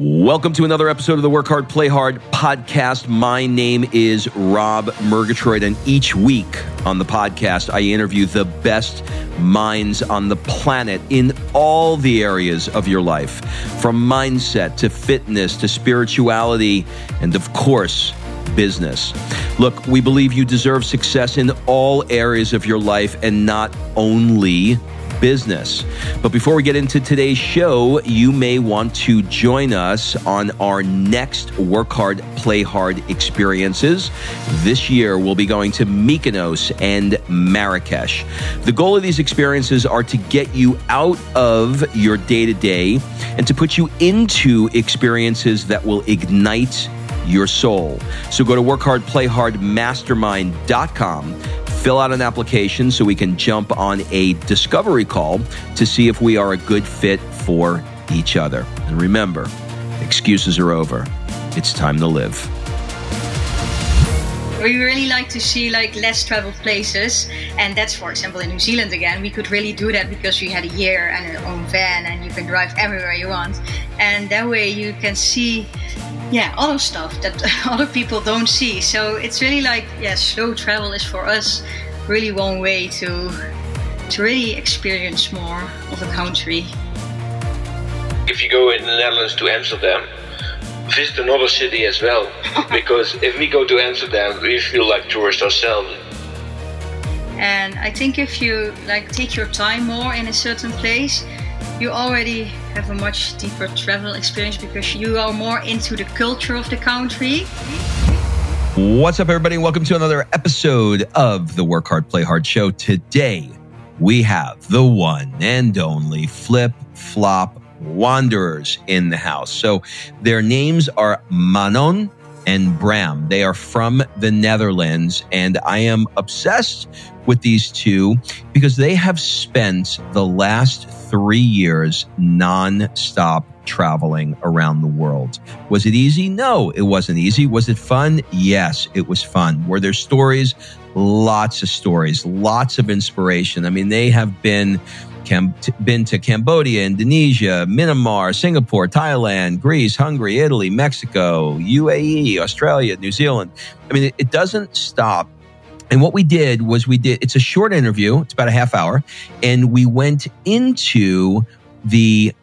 Welcome to another episode of the Work Hard, Play Hard podcast. My name is Rob Murgatroyd, and each week on the podcast, I interview the best minds on the planet in all the areas of your life from mindset to fitness to spirituality, and of course, business. Look, we believe you deserve success in all areas of your life and not only business. But before we get into today's show, you may want to join us on our next Work Hard, Play Hard experiences. This year, we'll be going to Mykonos and Marrakesh. The goal of these experiences are to get you out of your day to day and to put you into experiences that will ignite your soul. So go to workhardplayhardmastermind.com fill out an application so we can jump on a discovery call to see if we are a good fit for each other. And remember, excuses are over. It's time to live. We really like to see like less traveled places, and that's for example in New Zealand again. We could really do that because we had a year and an own van, and you can drive everywhere you want, and that way you can see yeah. Other stuff that other people don't see. So it's really like yeah slow travel is for us really one way to to really experience more of a country. If you go in the netherlands to amsterdam visit another city as well. Because if we go to amsterdam we feel like tourists ourselves. And i think if you like take your time more in a certain place you already have a much deeper travel experience because you are more into the culture of the country. What's up, everybody? Welcome to another episode of the Work Hard, Play Hard show. Today, we have the one and only Flip Flop Wanderers in the house. So, their names are Manon and Bram. They are from the Netherlands, and I am obsessed with these two because they have spent the last three years non-stop traveling around the world. Was it easy? No, it wasn't easy. Was it fun? Yes, it was fun. Were there stories? Lots of stories, lots of inspiration. I mean, they have been Cam- been to Cambodia, Indonesia, Myanmar, Singapore, Thailand, Greece, Hungary, Italy, Mexico, UAE, Australia, New Zealand. I mean, it, it doesn't stop and what we did was we did, it's a short interview. It's about a half hour. And we went into the,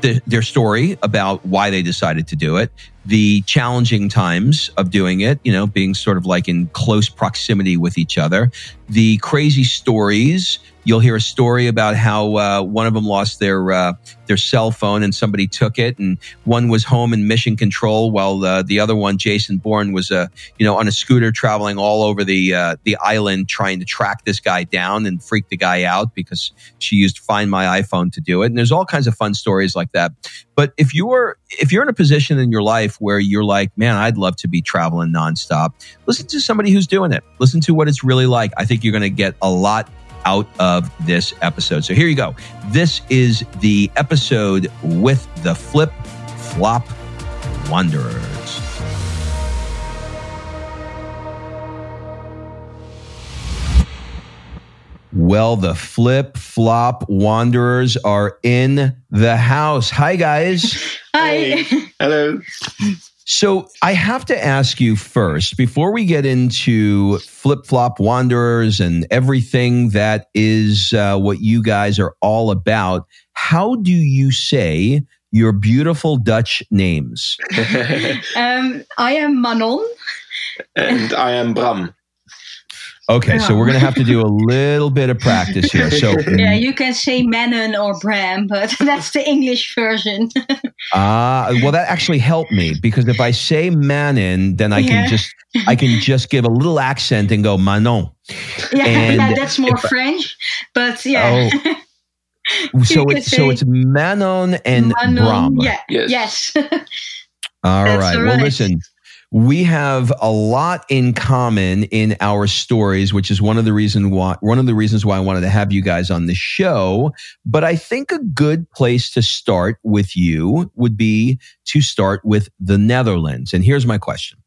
the, their story about why they decided to do it, the challenging times of doing it, you know, being sort of like in close proximity with each other, the crazy stories You'll hear a story about how uh, one of them lost their uh, their cell phone and somebody took it, and one was home in mission control while uh, the other one, Jason Bourne, was uh, you know on a scooter traveling all over the uh, the island trying to track this guy down and freak the guy out because she used Find My iPhone to do it. And there's all kinds of fun stories like that. But if you're if you're in a position in your life where you're like, man, I'd love to be traveling nonstop, listen to somebody who's doing it. Listen to what it's really like. I think you're going to get a lot out of this episode. So here you go. This is the episode with the Flip Flop Wanderers. Well, the flip flop wanderers are in the house. Hi, guys. Hi. Hello. So I have to ask you first, before we get into flip flop wanderers and everything that is uh, what you guys are all about, how do you say your beautiful Dutch names? um, I am Manon. and I am Bram. Okay, so we're going to have to do a little bit of practice here. So yeah, you can say Manon or Bram, but that's the English version. Ah, uh, well, that actually helped me because if I say Manon, then I Yeah. can just I can just give a little accent and go Manon. yeah, And yeah, that's more if I- French, but yeah. So You it's so it's Manon and Manon, Bram. yeah, Yes. yes. All That's right. Well, listen, we have a lot in common in our stories, which is one of the reason why one of the reasons why I wanted to have you guys on the show. But I think a good place to start with you would be to start with the Netherlands. And here's my question.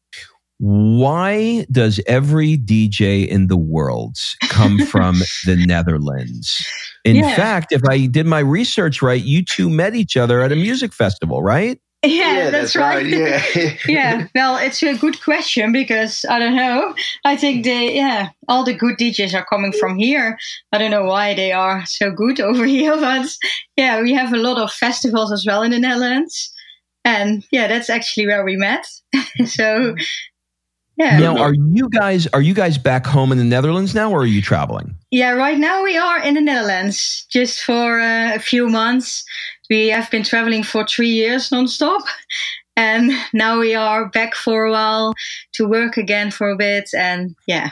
Why does every DJ in the world come from the Netherlands? In Yeah. fact, if I did my research right, you two met each other at a music festival, right? Yeah, that's, right. Yeah. yeah, well, it's a good question because I don't know. I think the yeah, all the good DJs are coming from here. I don't know why they are so good over here, but yeah, we have a lot of festivals as well in the Netherlands, and yeah, that's actually where we met. so yeah. Now, are you guys are you guys back home in the Netherlands now, or are you traveling? Yeah, right now we are in the Netherlands just for uh, a few months. We have been traveling for three years nonstop, and now we are back for a while to work again for a bit. And yeah,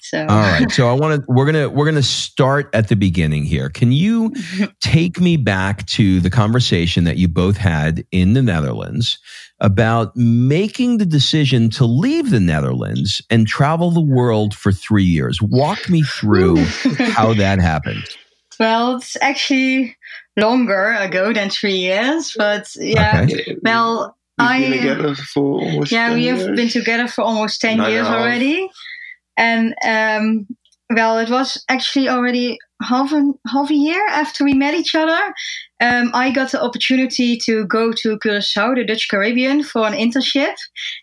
so all right. So I want to we're gonna we're gonna start at the beginning here. Can you take me back to the conversation that you both had in the Netherlands? about making the decision to leave the Netherlands and travel the world for three years. Walk me through how that happened. Well, it's actually longer ago than three years, but yeah. Okay. Well, We've I together for almost yeah, we have years. been together for almost ten Nine years and already, and um, well, it was actually already half a half a year after we met each other. Um, I got the opportunity to go to Curacao, the Dutch Caribbean, for an internship,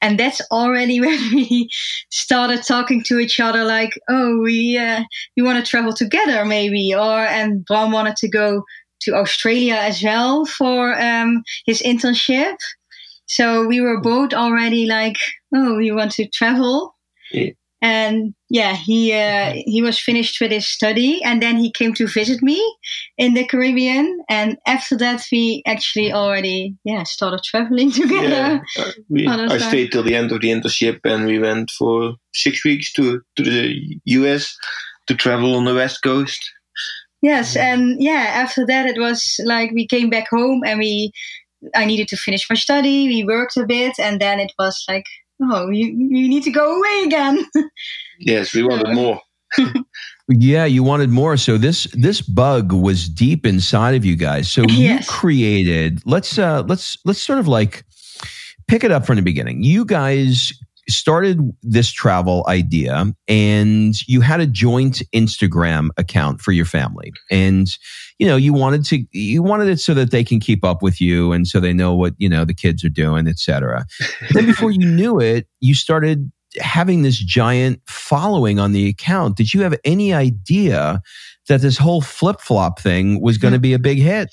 and that's already when we started talking to each other. Like, oh, we uh, we want to travel together, maybe, or and Bram wanted to go to Australia as well for um, his internship. So we were both already like, oh, we want to travel. Yeah. And yeah, he uh, he was finished with his study, and then he came to visit me in the Caribbean. And after that, we actually already yeah started traveling together. Yeah, uh, we, I stayed till the end of the internship, and we went for six weeks to to the US to travel on the west coast. Yes, and yeah, after that it was like we came back home and we I needed to finish my study. We worked a bit, and then it was like, oh, you you need to go away again. Yes, we wanted more. Yeah, you wanted more. So this this bug was deep inside of you guys. So you created. Let's uh let's let's sort of like pick it up from the beginning. You guys started this travel idea and you had a joint Instagram account for your family. And you know, you wanted to you wanted it so that they can keep up with you and so they know what, you know, the kids are doing, etc. then before you knew it, you started having this giant following on the account. Did you have any idea that this whole flip flop thing was going to be a big hit?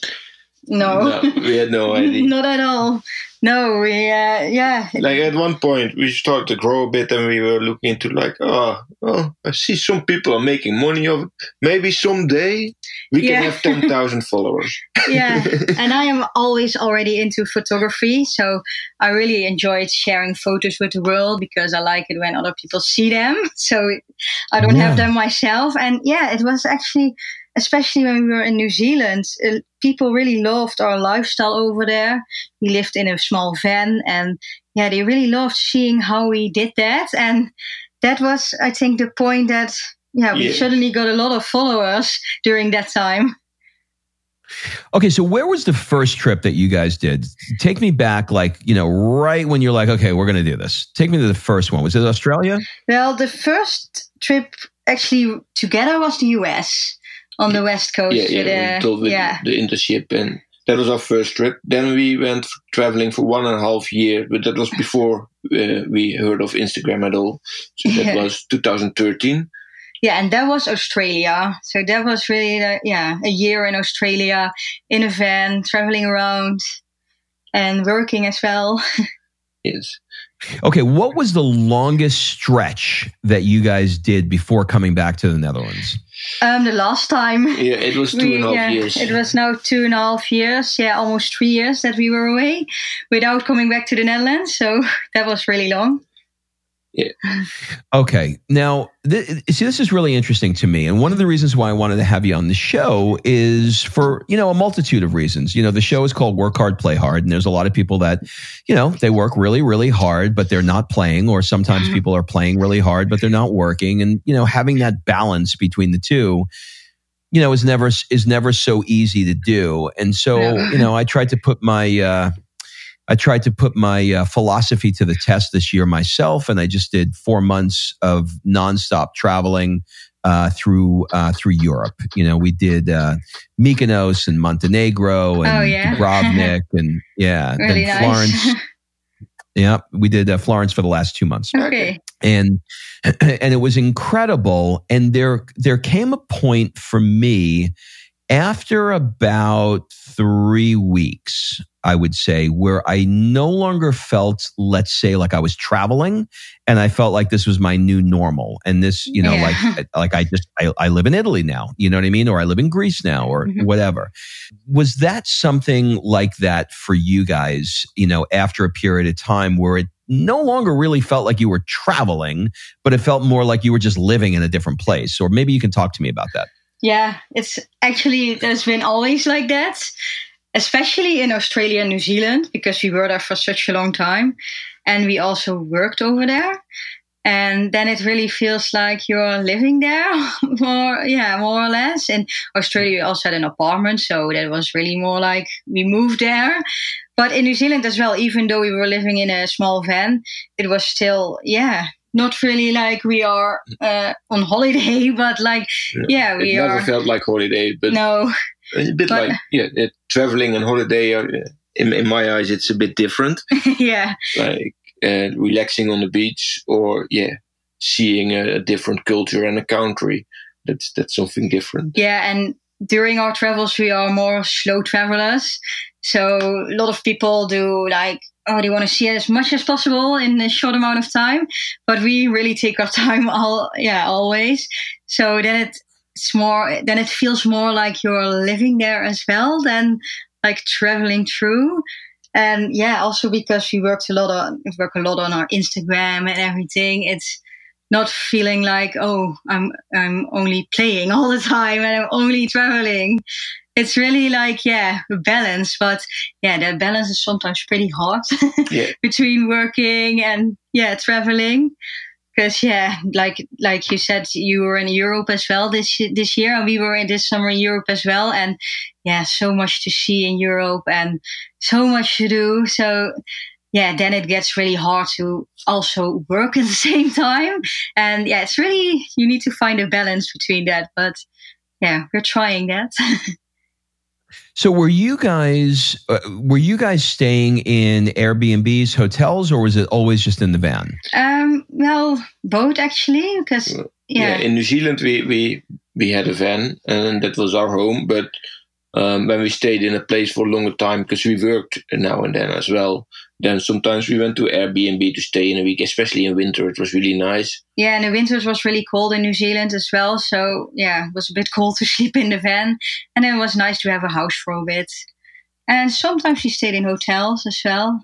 No, No, we had no idea. not at all. No, we uh, yeah, Like at one point, we started to grow a bit, and we were looking into like, oh, oh, I see some people are making money of it. Maybe someday we Yeah. can have ten thousand followers. yeah. and I am always already into photography, so I really enjoyed sharing photos with the world because I like it when other people see them. So I don't have them myself, and yeah, it was actually. Especially when we were in New Zealand, uh, people really loved our lifestyle over there. We lived in a small van, and yeah, they really loved seeing how we did that. And that was, I think, the point that yeah, we Yeah. suddenly got a lot of followers during that time. Okay, so where was the first trip that you guys did? Take me back, like, you know, right when you're like, okay, we're going to do this. Take me to the first one. Was it Australia? Well, the first trip actually together was the US on the west coast. yeah, yeah, uh, with yeah. the internship, and that was our first trip. Then we went traveling for one and a half year, but that was before uh, we heard of Instagram at all. So that Yeah. was 2013. yeah, and that was Australia. So that was really, uh, yeah, a year in Australia in a van, traveling around and working as well. Yes. Okay, what was the longest stretch that you guys did before coming back to the Netherlands? Um, the last time. Yeah, it was two we- and a half yeah, years. It was now two and a half years, yeah, almost three years that we were away without coming back to the Netherlands. So that was really long. Okay. Now, th- see, this is really interesting to me. And one of the reasons why I wanted to have you on the show is for, you know, a multitude of reasons. You know, the show is called Work Hard, Play Hard. And there's a lot of people that, you know, they work really, really hard, but they're not playing. Or sometimes Mhm. people are playing really hard, but they're not working. And, you know, having that balance between the two, you know, is never, is never so easy to do. And so, Yeah. you know, I tried to put my, uh, I tried to put my uh, philosophy to the test this year myself, and I just did four months of nonstop traveling uh, through uh, through Europe. You know, we did uh, Mykonos and Montenegro and Oh, yeah. Dubrovnik and yeah, Really nice. Florence. yeah, we did uh, Florence for the last two months okay. and and it was incredible and there there came a point for me after about 3 weeks I would say where I no longer felt let's say like I was traveling and I felt like this was my new normal. And this you know Yeah. like like I just I, I live in Italy now you know what I mean? Or I live in Greece now or Mhm. whatever. Was that something like that for you guys you know after a period of time where it no longer really felt like you were traveling but it felt more like you were just living in a different place? Or maybe you can talk to me about that. Yeah, it's actually it has been always like that, especially in Australia and New Zealand because we were there for such a long time, and we also worked over there. And then it really feels like you're living there, more yeah, more or less. In Australia, we also had an apartment, so that was really more like we moved there. But in New Zealand as well, even though we were living in a small van, it was still yeah, not really like we are uh, on holiday, but like yeah, we it never are. felt like holiday, but No, a bit but- like yeah, uh, traveling and holiday. Are, uh, in, in my eyes, it's a bit different. yeah, like uh, relaxing on the beach, or yeah, seeing a, a different culture and a country. That's that's something different. yeah. And during our travels, we are more slow travelers. So a lot of people do like, oh, they want to see as much as possible in a short amount of time. But we really take our time all, yeah, always. So then it, it's more, then it feels more like you're living there as well than like traveling through. And yeah, also because we worked a lot on, work a lot on our Instagram and everything. It's, not feeling like oh i'm i'm only playing all the time and i'm only traveling it's really like yeah balance but yeah that balance is sometimes pretty hard Yeah. between working and yeah traveling because yeah like like you said you were in europe as well this this year and we were in this summer in europe as well and yeah so much to see in europe and so much to do so yeah, then it gets really hard to also work at the same time. And yeah, it's really, you need to find a balance between that. But yeah, we're trying that. So were you guys uh, were you guys staying in Airbnbs, hotels, or was it always just in the van? um, well, both actually, because Yeah. yeah, in New Zealand, we we we had a van, and that was our home. But um, when we stayed in a place for a longer time, because we worked now and then as well, then sometimes we went to Airbnb to stay in a week, especially in winter. It was really nice. yeah, and the winters was really cold in New Zealand as well. So yeah, it was a bit cold to sleep in the van. And then it was nice to have a house for a bit. And sometimes we stayed in hotels as well.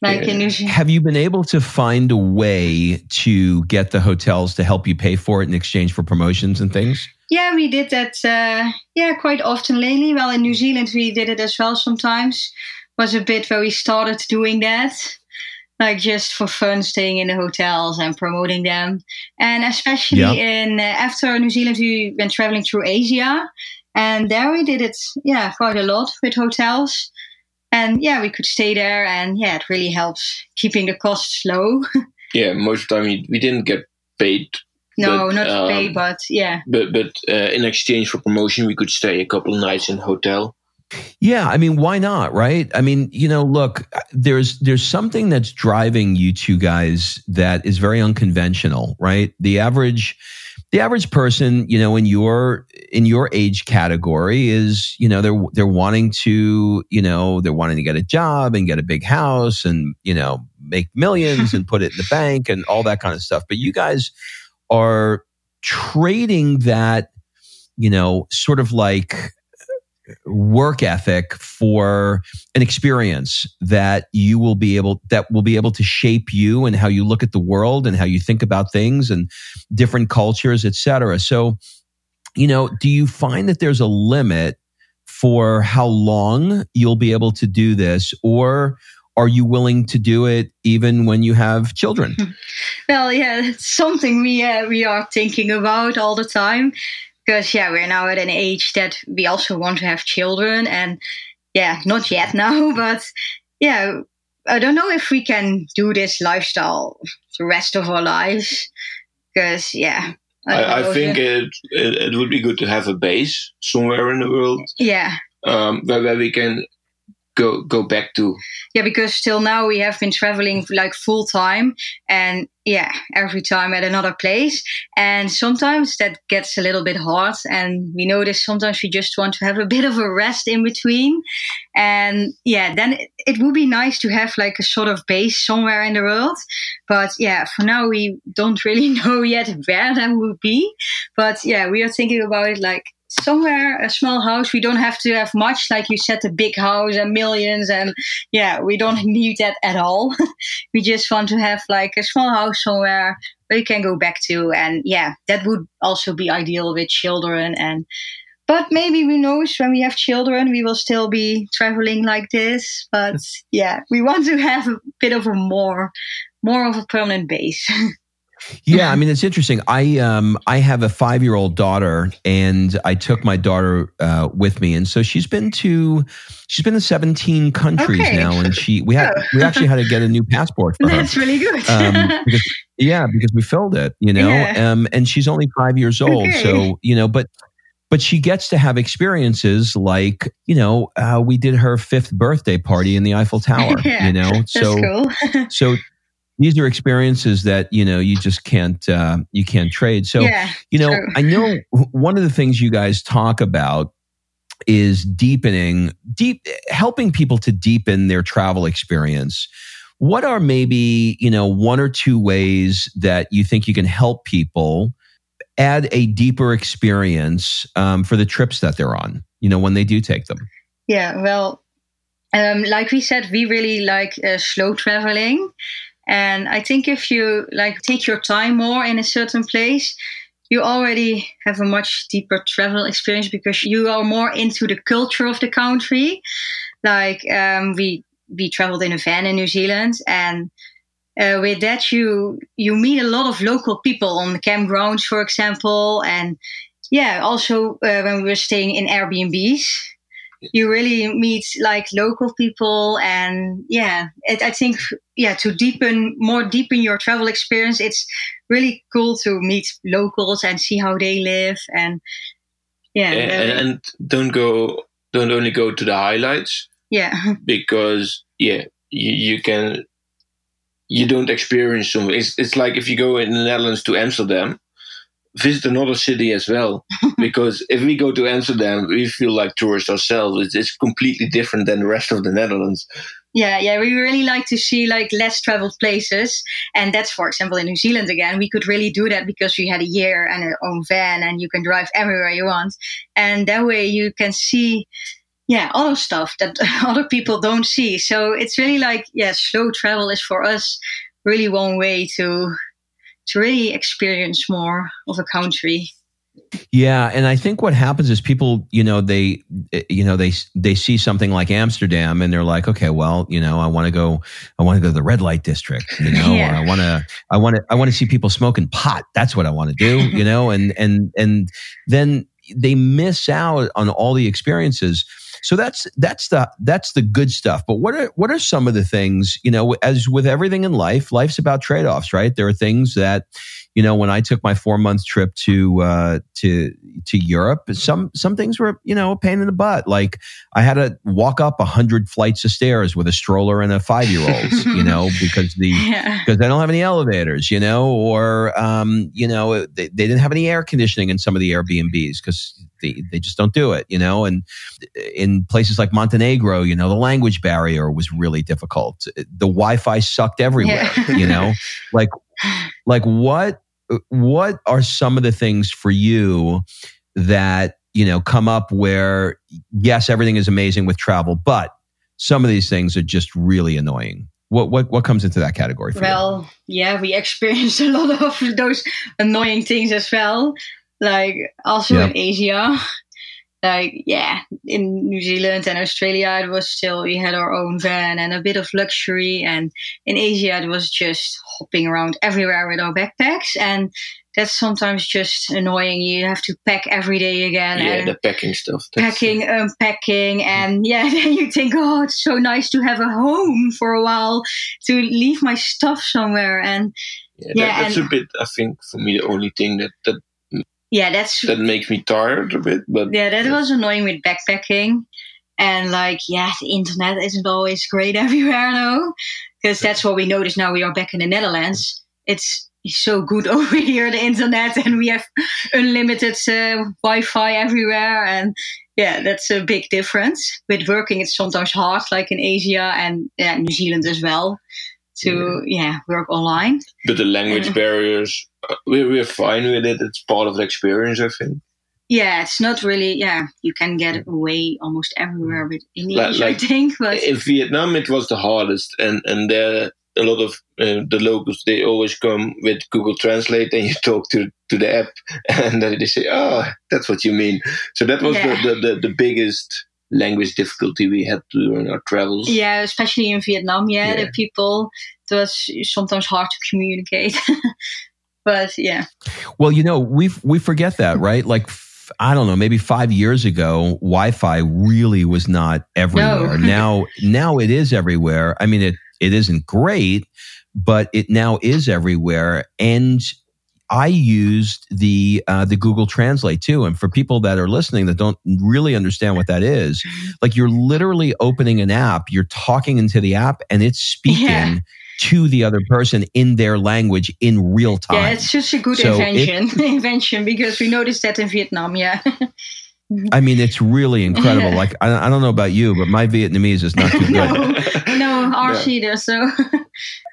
Like in New Zealand. Have you been able to find a way to get the hotels to help you pay for it in exchange for promotions and things? Yeah, we did that. Uh, yeah, quite often lately. Well, in New Zealand, we did it as well. Sometimes was a bit where we started doing that, like just for fun, staying in the hotels and promoting them. And especially Yeah. in uh, after New Zealand, we went traveling through Asia, and there we did it. Yeah, quite a lot with hotels. And yeah, we could stay there, and yeah, it really helps keeping the costs low. Yeah, most of the time we, we didn't get paid, no, But, not to pay, um, but yeah, but but uh, in exchange for promotion, we could stay a couple of nights in a hotel. Yeah, I mean, why not, right? I mean, you know, look, there's there's something that's driving you two guys that is very unconventional, right? The average the average person, you know, in your in your age category is, you know, they're they're wanting to, you know, they're wanting to get a job and get a big house and, you know, make millions and put it in the bank and all that kind of stuff. But you guys are trading that, you know, sort of like work ethic for an experience that you will be able that will be able to shape you and how you look at the world and how you think about things and different cultures etc so you know do you find that there's a limit for how long you'll be able to do this? Or are you willing to do it even when you have children? Well, yeah, it's something we uh, we are thinking about all the time because yeah, we're now at an age that we also want to have children, and yeah, not yet now, but yeah, I don't know if we can do this lifestyle the rest of our lives because yeah, I, I suppose, think it, it it would be good to have a base somewhere in the world yeah. um, where, where we can go go back to. yeah because till now we have been traveling like full time and yeah every time at another place. And sometimes that gets a little bit hard and we notice sometimes we just want to have a bit of a rest in between. And yeah then it, it would be nice to have like a sort of base somewhere in the world. But yeah for now we don't really know yet where that would be. But yeah we are thinking about it like somewhere a small house we don't have to have much. Like you said a big house and millions and yeah we don't need that at all. We just want to have like a small house somewhere where you can go back to. And yeah that would also be ideal with children. And but maybe who knows when we have children we will still be traveling like this. But yeah we want to have a bit of a more more of a permanent base Yeah, I mean it's interesting. I um I have a five year old daughter, and I took my daughter uh, with me, and so she's been to she's been to seventeen countries Okay. now, and she we had Oh. we actually had to get a new passport for her. that's really good Um, because, yeah, because we filled it, you know, Yeah. um, and she's only five years old, Okay. so you know, but but she gets to have experiences like you know uh, we did her fifth birthday party in the Eiffel Tower, Yeah, you know, that's so cool so these are experiences that you know you just can't uh, you can't trade. So yeah you know, true. I know one of the things you guys talk about is deepening, deep, helping people to deepen their travel experience. What are maybe, you know, one or two ways that you think you can help people add a deeper experience um, for the trips that they're on, you know, when they do take them? Yeah, well, um, like we said, we really like uh, slow traveling, and I think if you like take your time more in a certain place, you already have a much deeper travel experience because you are more into the culture of the country. Like um, we we traveled in a van in New Zealand, and uh, with that you you meet a lot of local people on the campgrounds, for example, and yeah, also uh, when we were staying in Airbnbs you really meet like local people and yeah it, i think yeah to deepen more deepen your travel experience it's really cool to meet locals and see how they live and yeah and, and don't go don't only go to the highlights. Yeah. Because yeah you, you can you don't experience something it's, it's like if you go in the netherlands to amsterdam visit another city as well because if we go to amsterdam we feel like tourists ourselves. It's, it's completely different than the rest of the netherlands. Yeah yeah we really like to see like less traveled places. And that's for example in new zealand again we could really do that because we had a year and our own van and you can drive everywhere you want. And that way you can see yeah other stuff that other people don't see. So it's really like yeah slow travel is for us really one way to to really experience more of a country Yeah, and I think what happens is people, you know, they, eh, you know, they they see something like Amsterdam, and they're like, okay, well, you know, I want to go, I want to go to the red light district, you know, Yeah. or I want to, I want to, I want to see people smoking pot. That's what I want to do, you know, and and and then they miss out on all the experiences. So that's that's the that's the good stuff. But what are what are some of the things, you know, as with everything in life, life's about trade offs, right? There are things that you know, when I took my four month trip to uh, to to Europe, some some things were you know a pain in the butt. Like I had to walk up a hundred flights of stairs with a stroller and a five year old, you know, because the yeah because they don't have any elevators, you know, or um, you know they, they didn't have any air conditioning in some of the Airbnbs because they, they just don't do it, you know. And in places like Montenegro, you know, the language barrier was really difficult. The Wi-Fi sucked everywhere, Yeah. you know. Like like what what are some of the things for you that you know come up where yes everything is amazing with travel but some of these things are just really annoying what what what comes into that category for you Well, yeah, we experienced a lot of those annoying things as well. Like also Yeah. in Asia. Like yeah, in New Zealand and Australia it was still we had our own van and a bit of luxury and in Asia it was just hopping around everywhere with our backpacks and that's sometimes just annoying. You have to pack every day again yeah and the packing stuff that's- packing, unpacking, um, and yeah, then you think, oh, it's so nice to have a home for a while to leave my stuff somewhere. And yeah, Yeah, that, that's and- a bit i think for me the only thing that that yeah, that's that makes me tired a bit. But yeah, that was annoying with backpacking. And like, yeah, the internet isn't always great everywhere, no, because that's what we notice now. We are back in the Netherlands. It's so good over here, the internet, and we have unlimited uh, Wi-Fi everywhere, and yeah, that's a big difference. With working, it's sometimes hard, like in Asia and yeah, New Zealand as well, to yeah, work online. But the language barriers, uh, we're, we're fine with it. It's part of the experience, I think yeah, it's not really. Yeah, you can get away almost everywhere with English, like, I think. But in Vietnam, it was the hardest, and and there a lot of uh, the locals they always come with Google Translate, and you talk to to the app, and then they say, "Oh, that's what you mean." So that was yeah. the, the, the the biggest language difficulty we had during our travels. Yeah, especially in Vietnam. Yeah, yeah. the people it was sometimes hard to communicate. but yeah. Well, you know, we we forget that, right? Like I don't know, maybe five years ago, Wi-Fi really was not everywhere. No. now, now it is everywhere. I mean, it it isn't great, but it now is everywhere. And I used the uh, the Google Translate too. And for people that are listening that don't really understand what that is, like you're literally opening an app, you're talking into the app, and it's speaking. Yeah to the other person in their language in real time. Yeah, it's just a good so invention, it, invention because we noticed that in Vietnam. Yeah. Mm-hmm. I mean, it's really incredible. Like, I, I, don't know about you, but my Vietnamese is not too good. no, no, ours yeah. either. So,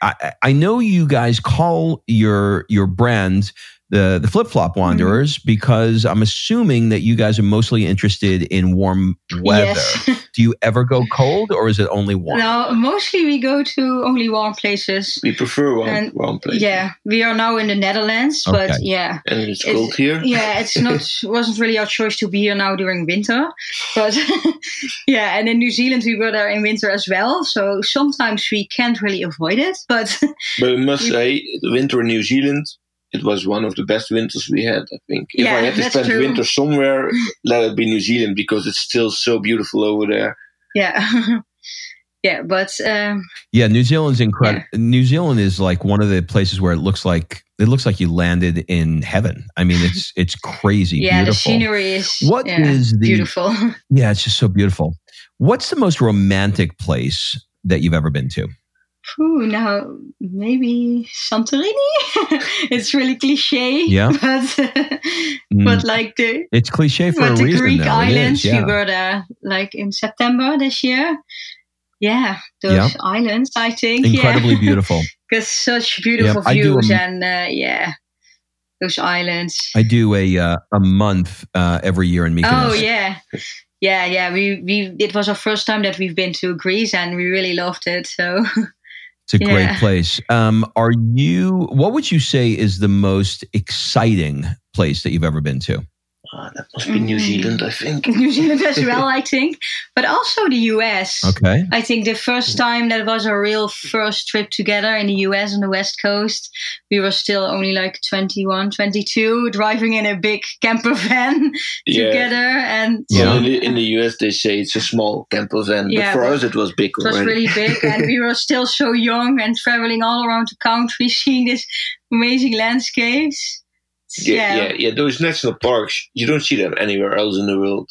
I, I know you guys call your your brand the the flip flop mm-hmm. wanderers mm-hmm. because I'm assuming that you guys are mostly interested in warm weather. Yes. Do you ever go cold or is it only warm? No, mostly we go to only warm places. We prefer warm, and, warm places. Yeah, we are now in the Netherlands, okay. but yeah, and it's cold it's, here. Yeah, it's not wasn't really our choice to be here now during winter, but yeah, and in New Zealand we were there in winter as well, so sometimes we can't really avoid it. But but I must we, say, the winter in New Zealand it was one of the best winters we had. I think if yeah, I had to spend true. winter somewhere, let it be New Zealand because it's still so beautiful over there. Yeah. yeah, but um, yeah, New Zealand's incredible. Yeah. New Zealand is like one of the places where it looks like it looks like you landed in heaven. I mean, it's it's crazy. yeah, beautiful. the scenery is what yeah, is the beautiful. Yeah, it's just so beautiful. What's the most romantic place that you've ever been to? Ooh, now maybe Santorini. it's really cliche. Yeah. But mm. but like the it's cliche for a the reason. Greek though. islands. Is, yeah. We were there like in September this year. Yeah, those islands. I think incredibly yeah. beautiful. Because such beautiful yep. views a, and uh, yeah, those islands. I do a uh, a month uh, every year in Mykonos. Oh yeah. Yeah, yeah, we we it was our first time that we've been to Greece and we really loved it. So It's a yeah. great place. Um, are you? What would you say is the most exciting place that you've ever been to? Uh, that must be New Zealand, I think. New Zealand as well, I think, but also the US. Okay. I think the first time that was a real first trip together in the US on the West Coast, we were still only like 21, 22, driving in a big camper van yeah. together. And yeah, in the, in the, US they say it's a small camper van, yeah, but for but us it was big. It was really big, and we were still so young and traveling all around the country, seeing these amazing landscapes yeah, yeah, yeah. Those national parks, you don't see them anywhere else in the world.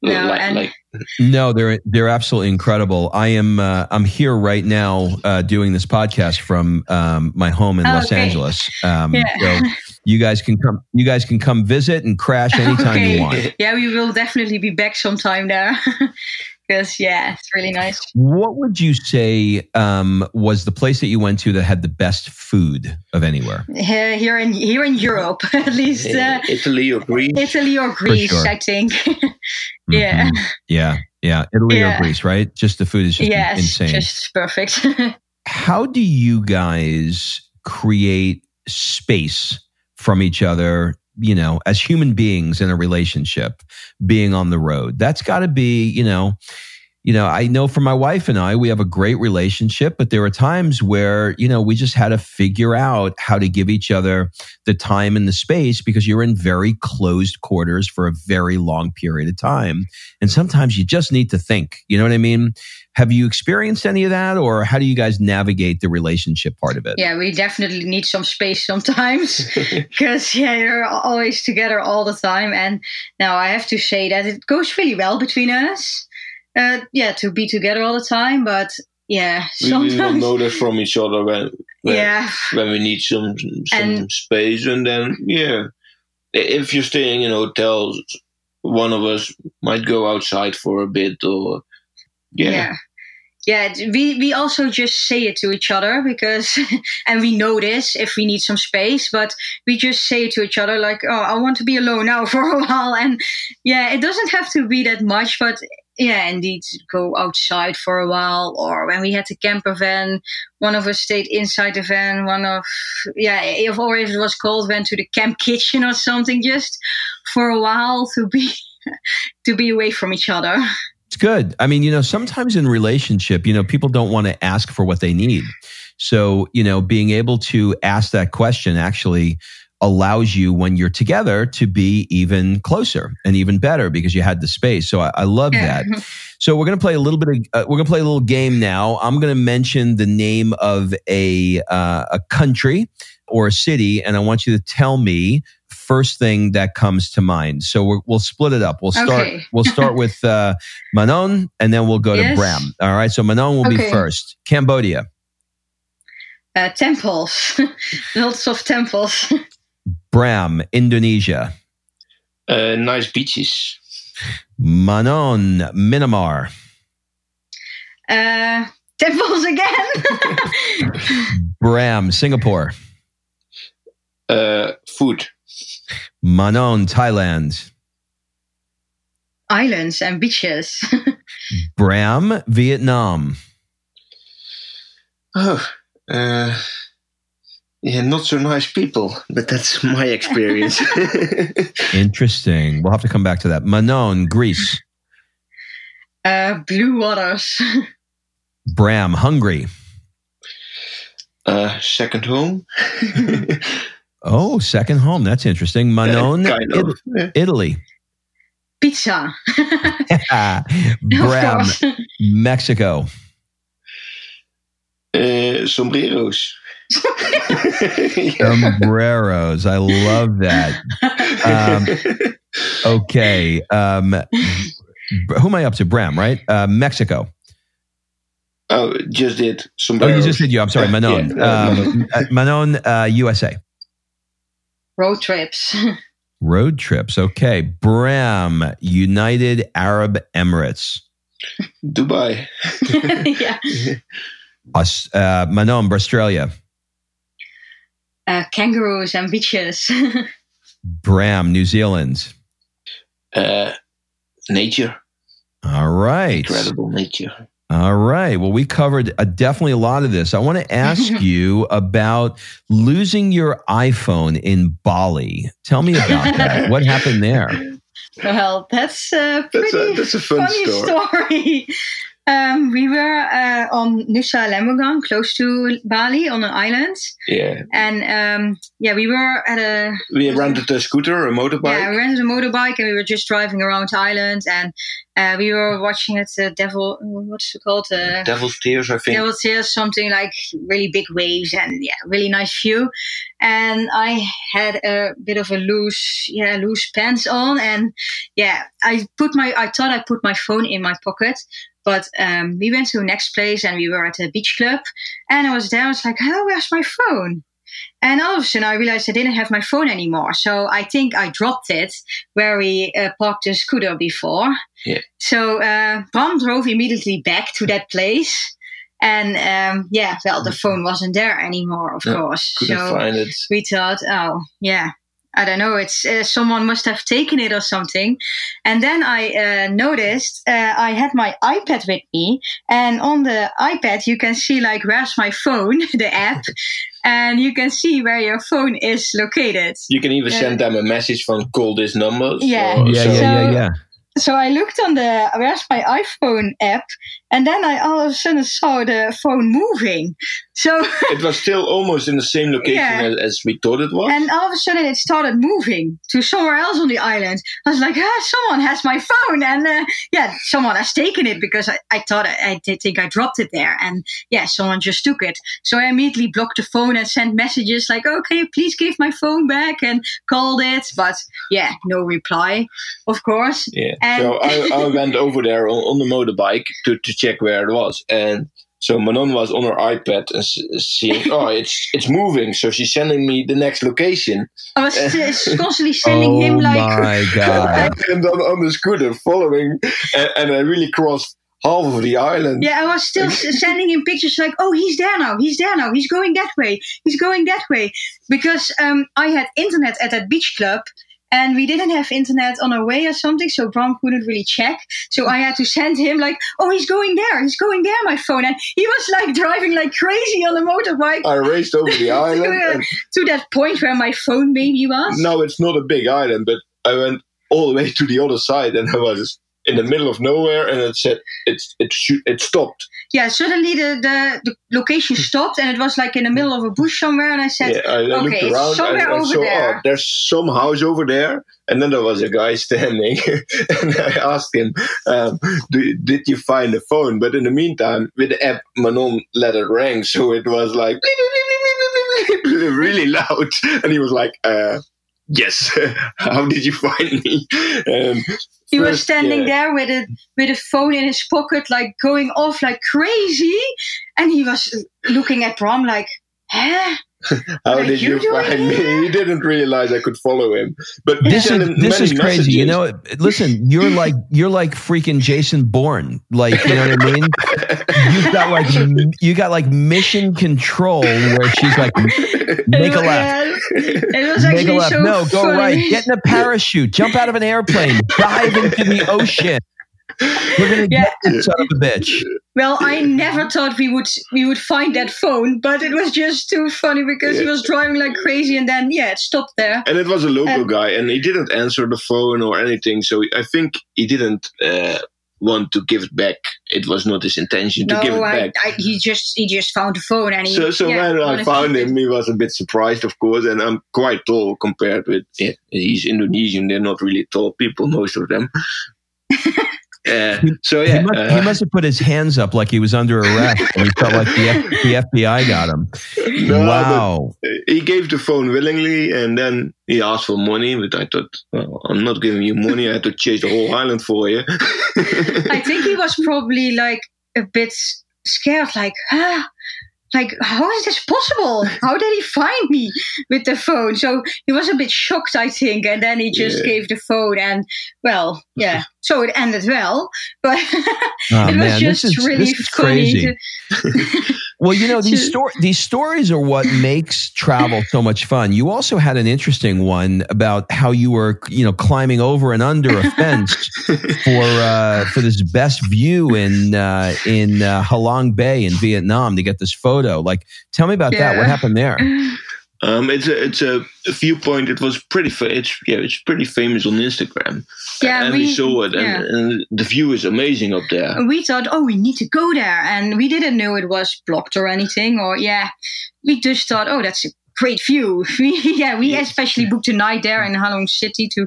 No, like, and like, no, they're they're absolutely incredible. I am uh, I'm here right now uh, doing this podcast from um, my home in oh, Los okay. Angeles. Um, yeah. So you guys can come. You guys can come visit and crash anytime okay. you want. Yeah, we will definitely be back sometime there. because yeah, it's really nice. What would you say um, was the place that you went to that had the best food of anywhere? Here, here in here in Europe, at least. Uh, Italy or Greece. Italy or Greece, sure. I think. yeah. Mm-hmm. Yeah. Yeah. Italy yeah. or Greece, right? Just the food is just yes, insane. Just perfect. How do you guys create space from each other you know, as human beings in a relationship, being on the road. That's got to be, you know, you know, I know for my wife and I, we have a great relationship, but there are times where, you know, we just had to figure out how to give each other the time and the space because you're in very closed quarters for a very long period of time. And sometimes you just need to think, you know what I mean? Have you experienced any of that or how do you guys navigate the relationship part of it? Yeah, we definitely need some space sometimes because, yeah, you're always together all the time. And now I have to say that it goes really well between us uh, yeah, to be together all the time. But yeah, we, we will notice from each other when, when yeah when we need some some and, space, and then yeah, if you're staying in hotels, one of us might go outside for a bit, or yeah. yeah yeah we we also just say it to each other because and we know this if we need some space but we just say it to each other like oh i want to be alone now for a while and yeah it doesn't have to be that much but yeah, indeed, go outside for a while. Or when we had the camper van, one of us stayed inside the van. One of, yeah, if or if it was cold, went to the camp kitchen or something, just for a while to be to be away from each other. It's good. I mean, you know, sometimes in relationship, you know, people don't want to ask for what they need. So, you know, being able to ask that question actually allows you when you're together to be even closer and even better because you had the space. So I, I love that. so we're going to play a little bit of, uh, we're going to play a little game now. I'm going to mention the name of a, uh, a country or a city, and I want you to tell me first thing that comes to mind. So we will split it up. We'll start. Okay. we'll start with uh, Manon, and then we'll go yes. to Bram. All right. So Manon will okay. be first. Cambodia. Uh, temples, lots of temples. Bram, Indonesia. Uh, nice beaches. Manon, Myanmar. Uh, temples again. Bram, Singapore. Uh, food. Manon, Thailand. Islands and beaches. Bram, Vietnam. Oh, uh, yeah, not so nice people, but that's my experience. Interesting. We'll have to come back to that. Manon, Greece. Uh, blue waters. Bram, Hungary. Uh, second home. Oh, second home. That's interesting. Manon, uh, kind of. It- Italy. Pizza. Bram, Mexico. Uh, sombreros. Sombreros. I love that. Um, okay. Um, who am I up to? Bram, right? Uh, Mexico. Oh, just did. Sombreros. Oh, you just did you. I'm sorry, Manon. Yeah, um, uh, Manon, uh, USA. Road trips. Road trips. Okay. Bram, United Arab Emirates. Dubai. yeah. Uh, Manon, Australia uh, kangaroos and beaches. Bram, New Zealand. Uh, nature. All right. Incredible nature. All right. Well, we covered uh, definitely a lot of this. I want to ask you about losing your iPhone in Bali. Tell me about that. what happened there? Well, that's a pretty that's a, that's a fun funny story. story. Um, we were uh, on Nusa Lembongan, close to Bali, on an island. Yeah. And um, yeah, we were at a. We rented a scooter, a motorbike. Yeah, we rented a motorbike, and we were just driving around the island, and uh, we were watching it. Uh, Devil, what's it called? Uh, Devil's Tears, I think. Devil's Tears, something like really big waves and yeah, really nice view. And I had a bit of a loose, yeah, loose pants on, and yeah, I put my, I thought I put my phone in my pocket, but um, we went to the next place and we were at a beach club. And I was there, I was like, oh, where's my phone? And all of a sudden, I realized I didn't have my phone anymore. So I think I dropped it where we uh, parked the scooter before. Yeah. So uh, Bram drove immediately back to that place. And um, yeah, well, the phone wasn't there anymore, of no, course. Couldn't so find it. we thought, oh, yeah, I don't know, it's uh, someone must have taken it or something. And then I uh, noticed uh, I had my iPad with me, and on the iPad you can see like where's my phone, the app, and you can see where your phone is located. You can even send uh, them a message from call this number. Yeah, or, yeah, so, yeah, yeah, yeah. so I looked on the where's my iPhone app, and then I all of a sudden saw the phone moving. So it was still almost in the same location Yeah. as, we thought it was. and all of a sudden it started moving to somewhere else on the island. I was like, ah, someone has my phone, and uh, yeah, someone has taken it because I, I thought I, I did think I dropped it there, and yeah, someone just took it. So I immediately blocked the phone and sent messages like, okay, please give my phone back, and called it, but yeah, no reply, of course. Yeah. And- so I, I went over there on, on the motorbike to, to check where it was. And so Manon was on her iPad and s- seeing, oh, it's it's moving. So she's sending me the next location. I was constantly sending him oh like. my god! and on, on the scooter following. And, and I really crossed half of the island. Yeah, I was still sending him pictures like, oh, he's there now, he's there now, he's going that way, he's going that way. Because um, I had internet at that beach club and we didn't have internet on our way or something, so Bram couldn't really check. So I had to send him like, oh, he's going there, he's going there, my phone. And he was like driving like crazy on a motorbike I raced over the uh, island. And to that point where my phone maybe was. No, it's not a big island, but I went all the way to the other side and I was in the middle of nowhere and it said it it it stopped. Yeah, suddenly the, the, the location stopped and it was like in the middle of a bush somewhere. And I said, Yeah, I, I okay, around somewhere I over saw there. oh, there's some house over there, and then there was a guy standing, and I asked him, um, do, "Did you find the phone?" But in the meantime, with the app, Manon let it ring, so it was like really loud, and he was like, uh, "Yes, how did you find me?" Um, he was standing yeah. there with a with a phone in his pocket, like going off like crazy, and he was looking at Bram like, "Huh? How did you you, find me? He didn't realize I could follow him. But This is this is crazy. You know, listen, you're like you're like freaking Jason Bourne. Like, you know what I mean? You've got like you got like mission control where she's like make a left. It was Make a left. so no, go funny. right. Get in a parachute. Jump out of an airplane. Dive into the ocean. We're gonna Yeah. get this son of a bitch. Well, I never thought we would we would find that phone, but it was just too funny because he was driving like crazy, and then yeah, it stopped there. And it was a local And- guy, and he didn't answer the phone or anything. So I think he didn't uh, want to give it back. It was not his intention to give it I, back. I, he just he just found the phone and he. so so yeah, when I found him, he was a bit surprised, of course. And I'm quite tall compared with yeah, he's Indonesian. They're not really tall people, most of them. Uh, so yeah, he, must, uh, he must have put his hands up like he was under arrest and he felt like the, F, the FBI got him. no, wow. he gave the phone willingly, and then he asked for money. But I thought, well, I'm not giving you money. I had to chase the whole island for you. I think he was probably like a bit scared, like, ah, like how is this possible? How did he find me with the phone? So he was a bit shocked, I think, and then he just Yeah. gave the phone, and well, yeah, so it ended well, but Oh, it was man, just this is, really this is funny. crazy. To, Well, you know these sto- these stories are what makes travel so much fun. You also had an interesting one about how you were, you know, climbing over and under a fence for uh, for this best view in uh, in uh, Halong Bay in Vietnam to get this photo. Like, tell me about that. What happened there? Um, it's a it's a viewpoint. It was pretty. Fa- it's yeah, it's pretty famous on Instagram. Yeah, and we, we- saw it, and, yeah. and the view is amazing up there. And we thought, oh, we need to go there. And we didn't know it was blocked or anything. Or, yeah, we just thought, oh, that's a great view. We, yeah, we Yes. especially booked a night there in Halong City to,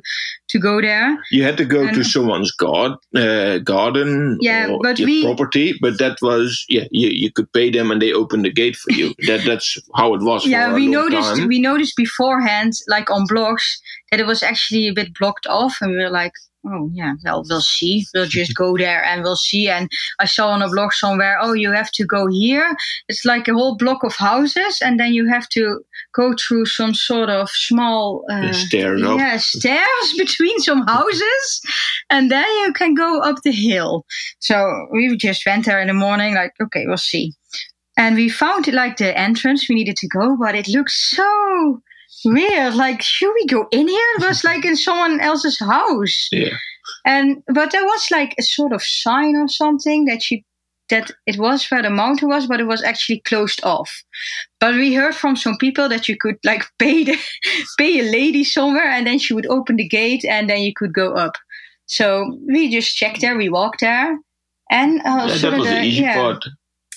to go there. You had to go to someone's god, uh, garden Yeah, or but we- property, but that was yeah, you, you could pay them and they opened the gate for you. that that's how it was. yeah, we noticed time. we noticed beforehand, like on blogs, that it was actually a bit blocked off. And we were like, oh, yeah, well, we'll see. We'll just go there and we'll see. And I saw on a blog somewhere, oh, you have to go here. It's like a whole block of houses. And then you have to go through some sort of small uh, The stairs yeah, stairs between some houses, and then you can go up the hill. So we just went there in the morning, like, okay, we'll see. And we found like the entrance we needed to go, but it looked so weird. Like, should we go in here? It was like in someone else's house. Yeah. And but there was like a sort of sign or something that you that it was where the mountain was, but it was actually closed off. But we heard from some people that you could like pay the pay a lady somewhere, and then she would open the gate, and then you could go up. So we just checked there, we walked there, and uh, Yeah, that was the easy yeah. part.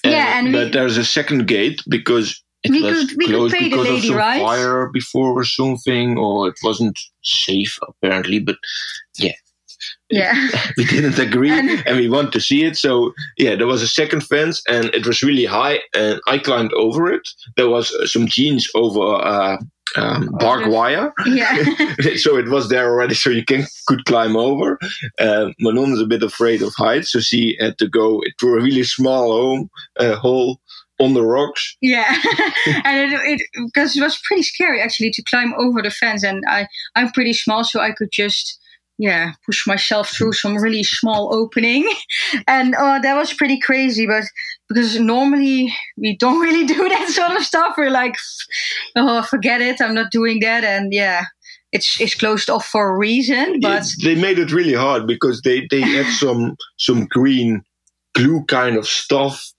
Yeah, and but we- there's a second gate because it We was could- we could closed pay the because lady, of some right? fire before or something, or it wasn't safe apparently. But Yeah. Yeah, we didn't agree, And- and, we want to see it. So yeah, there was a second fence, and it was really high, and I climbed over it. There was uh, some jeans over uh, um, barbed wire. yeah. so it was there already, so you can could climb over. Uh, Manon is a bit afraid of heights, so she had to go through a really small home uh, hole on the rocks. Yeah, and it, it because it was pretty scary actually to climb over the fence, and I I'm pretty small, so I could just yeah push myself through some really small opening, and uh, that was pretty crazy. But because normally we don't really do that sort of stuff, we're like, oh forget it, I'm not doing that, and yeah. It's, it's closed off for a reason, Yeah, but they made it really hard because they they had some some green glue kind of stuff.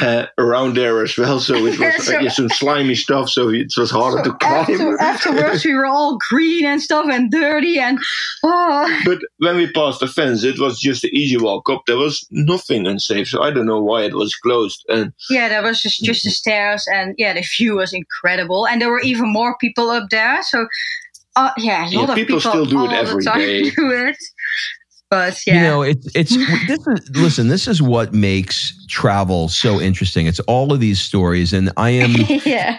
Uh, around there as well, so it was So- uh, yeah, some slimy stuff. So it was harder to so climb. after, afterwards we were all green and stuff and dirty and oh But when we passed the fence, it was just an easy walk up. There was nothing unsafe, so I don't know why it was closed. And Yeah, there was just just the stairs, and yeah, the view was incredible, and there were even more people up there. So, uh, yeah, a Yeah, lot of people people still do it every the time day. do it. But yeah, You know, it's it's this is listen, this is what makes travel so interesting. It's all of these stories and I am yeah,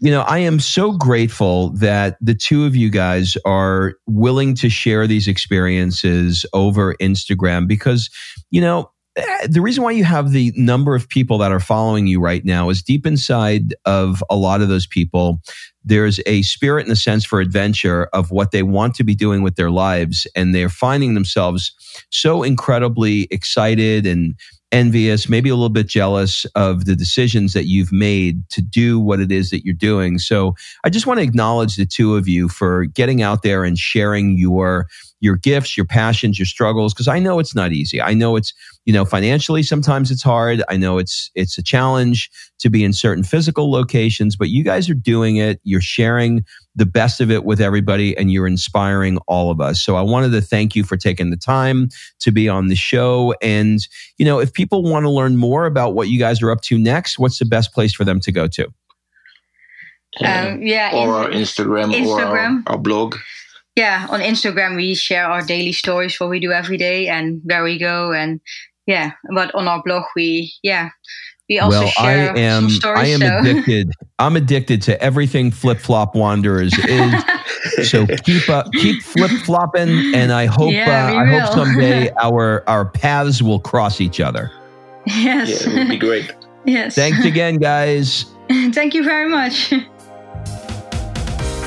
you know, I am so grateful that the two of you guys are willing to share these experiences over Instagram because, you know, Uh, the reason why you have the number of people that are following you right now is deep inside of a lot of those people. There's a spirit and a sense for adventure of what they want to be doing with their lives. And they're finding themselves so incredibly excited and envious, maybe a little bit jealous of the decisions that you've made to do what it is that you're doing. So I just want to acknowledge the two of you for getting out there and sharing your your gifts, your passions, your struggles because I know it's not easy. I know it's, you know, financially sometimes it's hard. I know it's it's a challenge to be in certain physical locations, but you guys are doing it. You're sharing the best of it with everybody and you're inspiring all of us. So I wanted to thank you for taking the time to be on the show and you know, if people want to learn more about what you guys are up to next, what's the best place for them to go to? um, yeah, or in- our Instagram, or our, our blog. Yeah. On Instagram, we share our daily stories, what we do every day, and where we go, and yeah. But on our blog, we yeah, we also well, share I am some stories. I am so. addicted. I'm addicted to everything flip flop wanderers is. so keep up, keep flip flopping, and I hope Yeah, uh, we I hope someday our our paths will cross each other. yes, Yeah, it would be great. yes. Thanks again, guys. Thank you very much.